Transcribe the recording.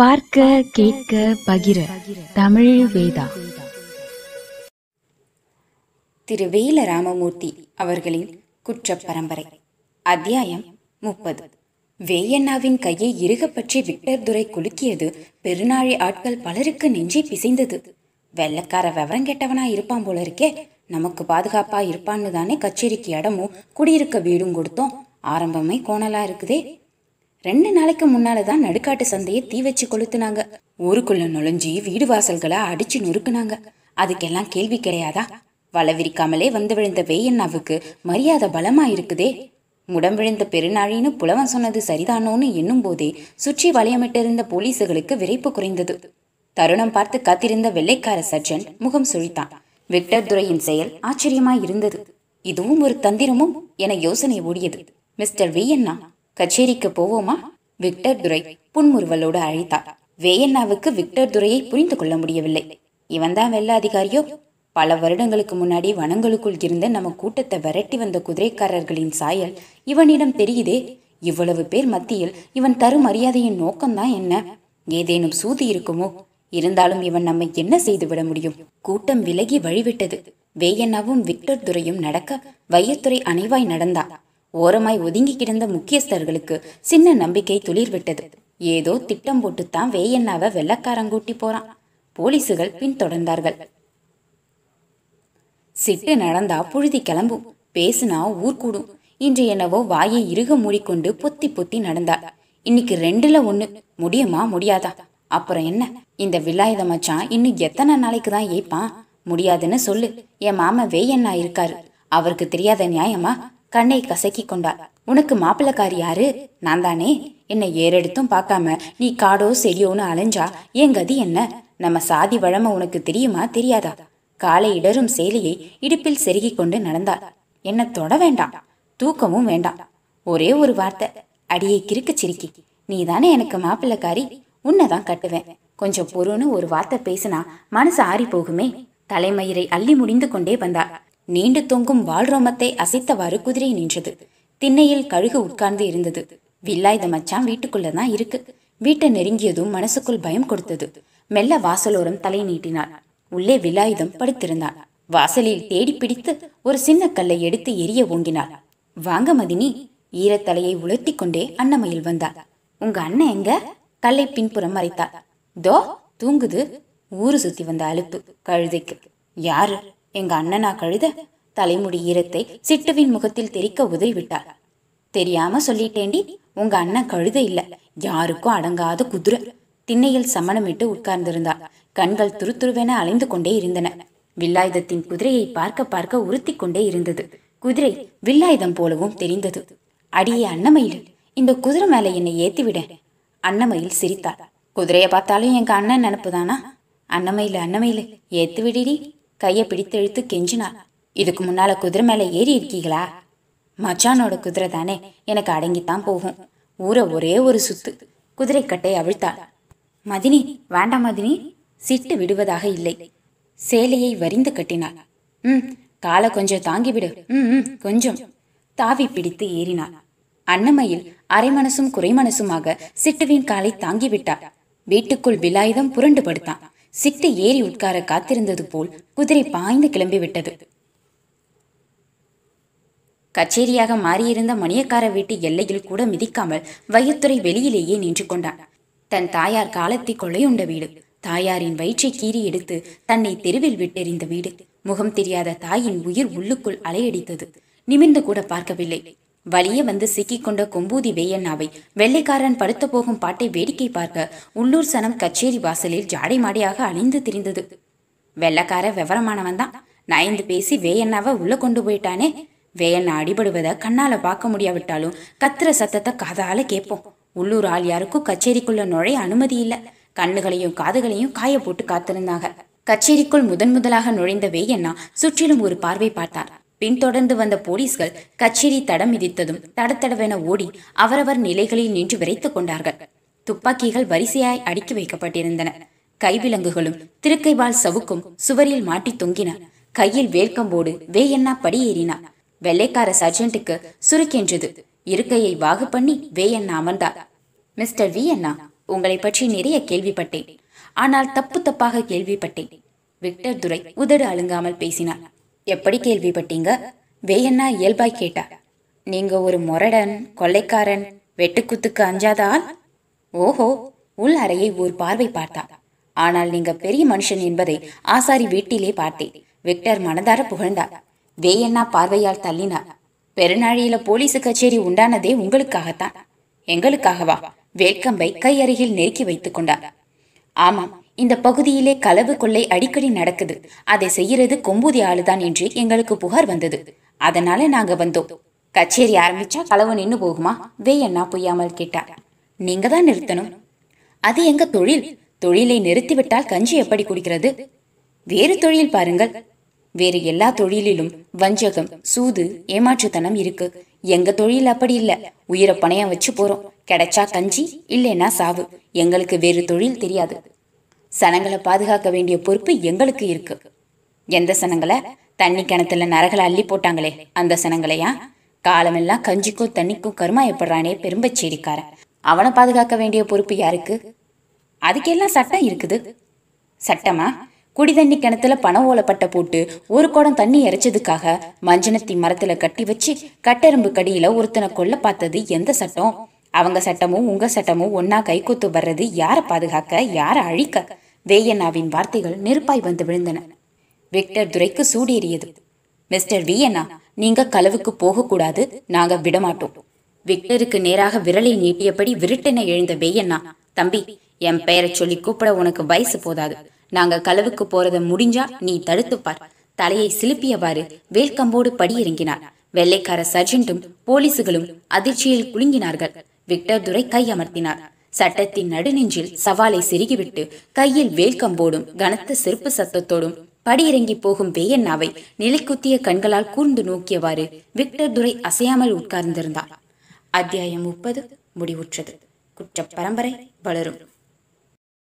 பார்க்க கேட்க பகிர. தமிழ் வேதா. திரு வேல ராமமூர்த்தி அவர்களின் குற்ற பரம்பரை அத்தியாயம் முப்பது. வேயண்ணாவின் கையை இறுகப்பற்றி விக்டர் துரை குலுக்கியது பெருநாழி ஆட்கள் பலருக்கு நெஞ்சை பிசைந்தது. வெள்ளக்கார விவரம் கெட்டவனா இருப்பான் போல இருக்கே நமக்கு பாதுகாப்பா இருப்பான்னு தானே கச்சேரிக்கு இடமும் குடியிருக்க வீடும் கொடுத்தோம். ஆரம்பமே கோணலா இருக்குதே. ரெண்டு நாளைக்கு முன்னால தான் நடுக்காட்டு சந்தையை தீ வச்சு கொளுத்துனாங்க. ஊருக்குள்ள நுழைஞ்சி வீடு வாசல்களை அடிச்சு நொறுக்குனாங்க. அதுக்கெல்லாம் கேள்வி கிடையாதா? வளவிரிக்காமலே விரிக்காமலே வந்து விழுந்த வேயண்ணாவுக்கு மரியாதை பலமா இருக்குதே. முடம் விழுந்த பெருநாழின்னு புலவன் சொன்னது சரிதானோன்னு எண்ணும் போதே சுற்றி வளையமிட்டிருந்த போலீசுகளுக்கு விரைப்பு குறைந்தது. தருணம் பார்த்து காத்திருந்த வெள்ளைக்கார சர்ஜன் முகம் சுழித்தான். விக்டர் துரையின் செயல் ஆச்சரியமாய் இருந்தது. இதுவும் ஒரு தந்திரமும் என யோசனை ஓடியது. மிஸ்டர் வேயண்ணா கச்சேரிக்கு போவோமா? விக்டர் துரை புன்முறுவலோடு அழைத்தார். வேயண்ணாவுக்கு விக்டர் துரையை புரிந்து கொள்ள முடியவில்லை. இவன்தான் வெள்ள அதிகாரியோ? பல வருடங்களுக்கு முன்னாடி வனங்களுக்குள் இருந்த நம்ம கூட்டத்தை விரட்டி வந்த குதிரைக்காரர்களின் சாயல் இவனிடம் தெரியுதே? இவ்வளவு பேர் மத்தியில் இவன் தரும் மரியாதையின் நோக்கம்தான் என்ன? ஏதேனும் சூதி இருக்குமோ? இருந்தாலும் இவன் நம்மை என்ன செய்து விட முடியும்? கூட்டம் விலகி வழிவிட்டது. வேயண்ணாவும் விக்டர் துரையும் நடக்க வையத்துறை அணைவாய் நடந்தார் ஓரமாய் ஒதுங்கி கிடந்த முக்கியஸ்தர்களுக்கு சின்ன நம்பிக்கை துளிர்விட்டது. ஏதோ திட்டம் போட்டுத்தான் வேயண்ணாவை வெள்ளக்காரங்கூட்டி போறான். போலீசுகள் பின்தொடர்ந்தார்கள். சிட்டு நடந்தா புழுதி கிளம்பும். பேசுனா ஊர் கூடும். இன்று என்னவோ வாயை இறுக மூடிக்கொண்டு பொத்தி பொத்தி நடந்தார் இன்னைக்கு ரெண்டுல ஒண்ணு. முடியுமா முடியாதா? அப்புறம் என்ன? இந்த விலாயுத மச்சான் இன்னும் எத்தனை நாளைக்கு தான் ஏய்ப்பான்? முடியாதுன்னு சொல்லு. என் மாமா வேயண்ணா இருக்காரு. அவருக்கு தெரியாத நியாயமா? கண்ணை கசக்கி கொண்டார் உனக்கு மாப்பிள்ளக்காரி யாரு? நான் தானே. என்னை ஏறெடுத்தும் பார்க்காம. நீ காடோ செடியோன்னு அலைஞ்சா என் கதி என்ன? நம்ம சாதி வழமை உனக்கு தெரியுமா தெரியாதா? காலை இடரும் சேலையை இடுப்பில் செருகிக் கொண்டு நடந்தாள். என்ன தொட வேண்டாம். தூக்கமும் வேண்டாம். ஒரே ஒரு வார்த்தை. அடியை கிறுக்கு சிரிக்கி. நீ தானே எனக்கு மாப்பிள்ளக்காரி? உன்னைதான் கட்டுவேன். கொஞ்சம் பொறுன்னு ஒரு வார்த்தை பேசினா மனசு ஆறி போகுமே தலைமயிரை அள்ளி முடிந்து கொண்டே வந்தாள். நீண்டு தொங்கும் வாழ்ரோமத்தை அசைத்தவாறு குதிரை நின்றது. திண்ணையில் கழுகு உட்கார்ந்து இருந்தது. வில்லாயுத மச்சான் வீட்டுக்குள்ளதான் இருக்கு. வீட்டை நெருங்கியதும் மனசுக்குள் பயம் கொடுத்தது. மெல்ல வாசலோரம் தலை நீட்டினாள். உள்ளே விலாயுதம் படுத்திருந்தான் வாசலில் தேடி பிடித்து ஒரு சின்ன கல்லை எடுத்து எரிய ஓங்கினாள். வாங்க மதினி. ஈரத்தலையை உலர்த்தி கொண்டே அன்னமையில் வந்தாள். உங்க அண்ணன் எங்க? கல்லை பின்புறம் மறைத்தாள். தோ தூங்குது. ஊரு சுத்தி வந்த அலுப்பு கழுதைக்கு. யாரு? எங்க அண்ணனா கழுத தலைமுடி ஈரத்தை சிட்டுவின் முகத்தில் தெரிக்க உதவிவிட்டார். தெரியாம சொல்லிட்டேண்டி உங்க அண்ணன் கழுத இல்ல. யாருக்கும் அடங்காத குதிரை. திண்ணையில் சமணமிட்டு உட்கார்ந்திருந்தாள் கண்கள் துருத்துருவென அலைந்து கொண்டே இருந்தன. வில்லாயுதத்தின் குதிரையை பார்க்க பார்க்க உறுத்தி கொண்டே இருந்தது. குதிரை வில்லாயுதம் போலவும் தெரிந்தது. அடியே அன்னமயில் இந்த குதிரை மேல என்னை ஏத்திவிட. அன்னமயில் சிரித்தாள் குதிரையை பார்த்தாலும் எங்க அண்ணன் நினப்புதானா? அன்னமயில் அன்னமயில் ஏத்து விடிடி கையை பிடித்து இழுத்து கெஞ்சினாள் இதுக்கு முன்னால குதிரை மேல ஏறி இருக்கீங்களா? மச்சானோட குதிரை தானே எனக்கு அடங்கித்தான் போகும். ஊரை ஒரே ஒரு சுத்து. குதிரை கட்டை அவிழ்த்தாள். மதினி வேண்டாம் மதினி. சிட்டு விடுவதாக இல்லை. சேலையை வரிந்து கட்டினாள். ம் காலை கொஞ்சம் தாங்கிவிடு ம் ம் கொஞ்சம். தாவி பிடித்து ஏறினாள். அன்னமையில் அரைமனசும் குறைமனசுமாக சிட்டுவின் காலை தாங்கிவிட்டாள் வீட்டுக்குள் விலாயுதம் புரண்டு படுத்தான். சிட்டு ஏறி உட்கார காத்திருந்தது போல் குதிரை பாய்ந்து கிளம்பி விட்டது கச்சேரியாக மாறியிருந்த மணியக்கார வீட்டு எல்லையில் கூட மிதிக்காமல் வையத்துறை வெளியிலேயே நின்று கொண்டான். தன் தாயார் காலத்தை கொள்ளையுண்ட வீடு. தாயாரின் வயிற்றை கீறி எடுத்து தன்னை தெருவில் விட்டெறிந்த வீடு. முகம் தெரியாத தாயின் உயிர் உள்ளுக்குள் அலையடித்தது. நிமிர்ந்து கூட பார்க்கவில்லை. வலிய வந்து சிக்கிக்கொண்ட கொம்பூதி வேயண்ணாவை வெள்ளைக்காரன் படுத்த போகும் பாட்டை வேடிக்கை பார்க்க உள்ளூர் சனம் கச்சேரி வாசலில் ஜாடை மாடையாக அழிந்து திரிந்தது. வெள்ளக்கார விவரமானவன் தான். நயந்து பேசி வேயண்ணாவை உள்ள கொண்டு போயிட்டானே. வேயண்ணா அடிபடுவதை கண்ணால பார்க்க முடியாவிட்டாலும் கத்துற சத்தத்தை காதால கேட்போம். உள்ளூர் ஆள் யாருக்கும் கச்சேரிக்குள்ள நுழைய அனுமதி இல்ல. கண்ணுகளையும் காதுகளையும் காய போட்டு காத்திருந்தாங்க. கச்சேரிக்குள் முதன் முதலாக நுழைந்த வேயண்ணா சுற்றிலும் ஒரு பார்வை பார்த்தார். பின்தொடர்ந்து வந்த போலீஸ்கள் கச்சேரி தடம் மிதித்ததும் தடத்தடவென ஓடி அவரவர் நிலைகளில் நின்று விரைத்துக் கொண்டார்கள். துப்பாக்கிகள் வரிசையாய் அடுக்கி வைக்கப்பட்டிருந்தன. கைவிலங்குகளும் திருக்கைவால் சவுக்கும் சுவரில் மாட்டி தொங்கின. கையில் வேர்க்கம்போடு வேயண்ணா படியேறினார் வெள்ளைக்கார சர்ஜென்ட்டுக்கு சுருக்கென்றது. இருக்கையை வாகு பண்ணி வேயண்ணா அமர்ந்தார். மிஸ்டர் வி அண்ணா உங்களை பற்றி நிறைய கேள்விப்பட்டேன். ஆனால் தப்பு தப்பாக கேள்விப்பட்டேன். விக்டர் துரை உதடு அழுங்காமல் பேசினார். எப்படி கேள்விப்பட்டீங்க? வேயண்ணா இயல்பாய் கேட்டா. நீங்க ஒரு மொரடன் கொள்ளைக்காரன் வெட்டுக்குத்துக்கு அஞ்சாத ஆள்? ஓஹோ உள் அறையை ஒரு பார்வை பார்த்தா. ஆனால் நீங்க பெரிய மனுஷன் என்பதை ஆசாரி வீட்டிலே பார்த்தேன் விக்டர் மனதார புகழ்ந்தார் வேயண்ணா பார்வையால் தள்ளினார் பெருநாழியில போலீஸ் கச்சேரி உண்டானதே உங்களுக்காகத்தான். எங்களுக்காகவா? வேட்கம்பை கையருகில் நெருக்கி வைத்துக் கொண்டார் ஆமாம் இந்த பகுதியிலே களவு கொள்ளை அடிக்கடி நடக்குது. அதை செய்யறது கொம்பூதி ஆளுதான் என்று எங்களுக்கு புகார் வந்தது. அதனால நாங்க வந்தோம். கச்சேரி ஆரம்பிச்சா களவு நின்னு போகுமா? வேயண்ணா புய்யாமல் கேட்டார். நீங்க தான் நிறுத்தணும். அது எங்க தொழில்? தொழிலை நிறுத்திவிட்டால் கஞ்சி எப்படி குடிக்கிறது? வேறு தொழில் பாருங்கள். வேறு எல்லா தொழிலிலும் வஞ்சகம் சூது ஏமாற்றுத்தனம் இருக்கு. எங்க தொழில் அப்படி இல்ல. உயிரை பணையம் வச்சு போறோம். கிடைச்சா கஞ்சி இல்லைன்னா சாவு. எங்களுக்கு வேறு தொழில் தெரியாது. சனங்களை பாதுகாக்க வேண்டிய பொறுப்பு எங்களுக்கு இருக்கு. எந்த சனங்களை? தண்ணி கிணத்துல நரகளை அள்ளி போட்டாங்களே அந்த சனங்களையா? காலமெல்லாம் கஞ்சிக்கும் தண்ணிக்கும் கருமாயப்படுறானே பெரும்பச்சேரிக்காரன். அவனை பாதுகாக்க வேண்டிய பொறுப்பு யாருக்கு? அதுக்கெல்லாம் சட்டம் இருக்குது. சட்டமா? குடி தண்ணி கிணத்துல பண ஓலப்பட்ட போட்டு ஒரு குடம் தண்ணி இறைச்சதுக்காக மஞ்சனத்தி மரத்துல கட்டி வச்சு கட்டெரும்பு கடியில ஒருத்தனை கொல்ல பார்த்தது எந்த சட்டம்? அவங்க சட்டமும் உங்க சட்டமும் ஒன்னா கைகூத்து வர்றது யாரை பாதுகாக்க யாரை அழிக்க? வேயண்ணாவின் வார்த்தைகள் நெருப்பாய் வந்து விழுந்தன. விக்டர் துரைக்கு சூடேறியது. மிஸ்டர் வியண்ணா நீங்க களவுக்கு போகக்கூடாது நாங்க விடமாட்டோம். விக்டருக்கு நேராக விரலை நீட்டியபடி விருட்டென எழுந்த வேயண்ணா தம்பி என் பெயரை சொல்லி கூப்பிட உனக்கு வயசு போதாது. நாங்க களவுக்கு போறத முடிஞ்சா நீ தடுத்துப்பார் தலையை சிலுப்பியவாறு வேல்கம்போடு படியிறங்கினார். வெள்ளைக்கார சர்ஜென்ட்டும் போலீசுகளும் அதிர்ச்சியில் குலுங்கினார்கள். விக்டர் துரை கை அமர்த்தினார் சட்டத்தின் நடுநெஞ்சில் சவாலை செருகிவிட்டு கையில் வேல்கம்போடும் கனத்த செருப்பு சத்தத்தோடும் படியிறங்கி போகும் வேயண்ணாவை நிலைக்குத்திய கண்களால் கூர்ந்து நோக்கியவாறு விக்டர் துரை அசையாமல் உட்கார்ந்திருந்தார். அத்தியாயம் முப்பது. முடிவுற்றது. குற்ற பரம்பரை வளரும்.